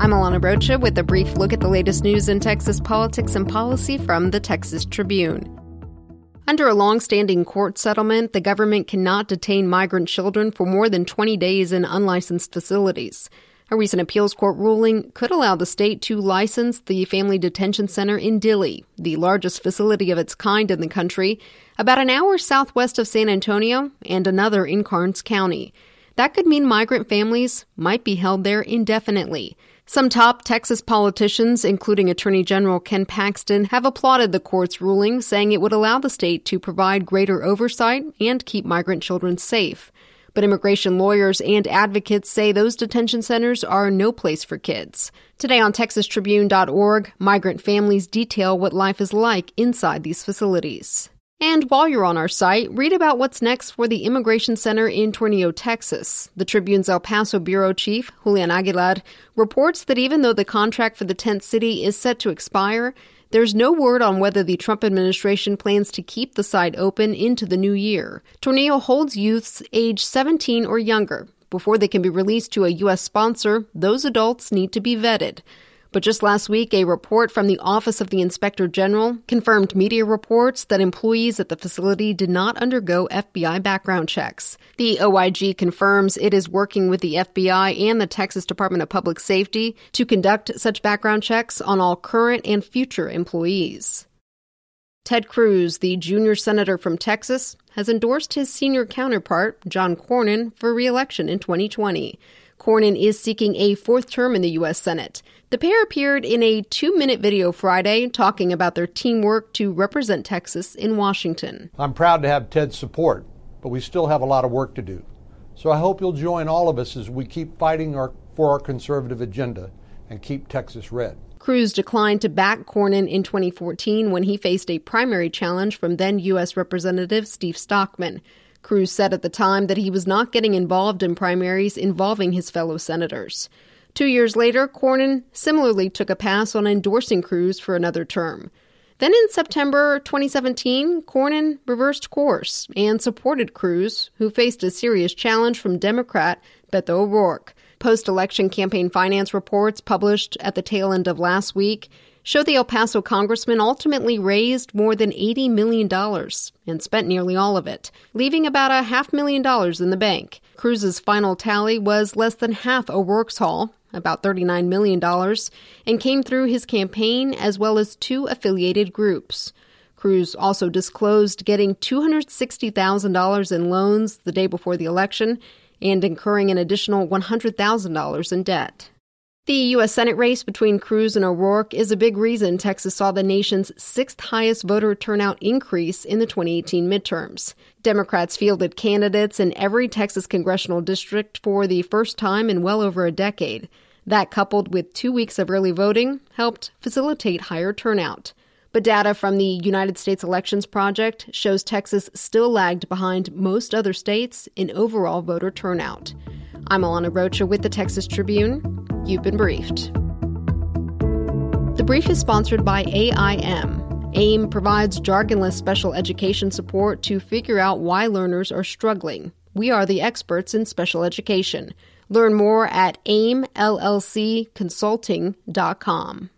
I'm Alana Rocha with a brief look at the latest news in Texas politics and policy from the Texas Tribune. Under a long-standing court settlement, the government cannot detain migrant children for more than 20 days in unlicensed facilities. A recent appeals court ruling could allow the state to license the Family Detention Center in Dilley, the largest facility of its kind in the country, about an hour southwest of San Antonio and another in Karnes County. That could mean migrant families might be held there indefinitely. Some top Texas politicians, including Attorney General Ken Paxton, have applauded the court's ruling, saying it would allow the state to provide greater oversight and keep migrant children safe. But immigration lawyers and advocates say those detention centers are no place for kids. Today on TexasTribune.org, migrant families detail what life is like inside these facilities. And while you're on our site, read about what's next for the Immigration Center in Tornillo, Texas. The Tribune's El Paso bureau chief, Julian Aguilar, reports that even though the contract for the tent city is set to expire, there's no word on whether the Trump administration plans to keep the site open into the new year. Tornillo holds youths age 17 or younger. Before they can be released to a U.S. sponsor, those adults need to be vetted. But just last week, a report from the Office of the Inspector General confirmed media reports that employees at the facility did not undergo FBI background checks. The OIG confirms it is working with the FBI and the Texas Department of Public Safety to conduct such background checks on all current and future employees. Ted Cruz, the junior senator from Texas, has endorsed his senior counterpart, John Cornyn, for re-election in 2020. Cornyn is seeking a fourth term in the U.S. Senate. The pair appeared in a two minute video Friday talking about their teamwork to represent Texas in Washington. I'm proud to have Ted's support, but we still have a lot of work to do. So I hope you'll join all of us as we keep fighting our, for our conservative agenda and keep Texas red. Cruz declined to back Cornyn in 2014 when he faced a primary challenge from then U.S. Representative Steve Stockman. Cruz said at the time that he was not getting involved in primaries involving his fellow senators. Two years later, Cornyn similarly took a pass on endorsing Cruz for another term. Then in September 2017, Cornyn reversed course and supported Cruz, who faced a serious challenge from Democrat Beto O'Rourke. Post election campaign finance reports published at the tail end of last week show the El Paso congressman ultimately raised more than $80 million and spent nearly all of it, leaving about a half million dollars in the bank. Cruz's final tally was less than half O'Rourke's haul, about $39 million, and came through his campaign as well as two affiliated groups. Cruz also disclosed getting $260,000 in loans the day before the election and incurring an additional $100,000 in debt. The U.S. Senate race between Cruz and O'Rourke is a big reason Texas saw the nation's sixth highest voter turnout increase in the 2018 midterms. Democrats fielded candidates in every Texas congressional district for the first time in well over a decade. That, coupled with two weeks of early voting, helped facilitate higher turnout. But data from the United States Elections Project shows Texas still lagged behind most other states in overall voter turnout. I'm Alana Rocha with the Texas Tribune. You've been briefed. The brief is sponsored by AIM. AIM provides jargonless special education support to figure out why learners are struggling. We are the experts in special education. Learn more at aimllcconsulting.com.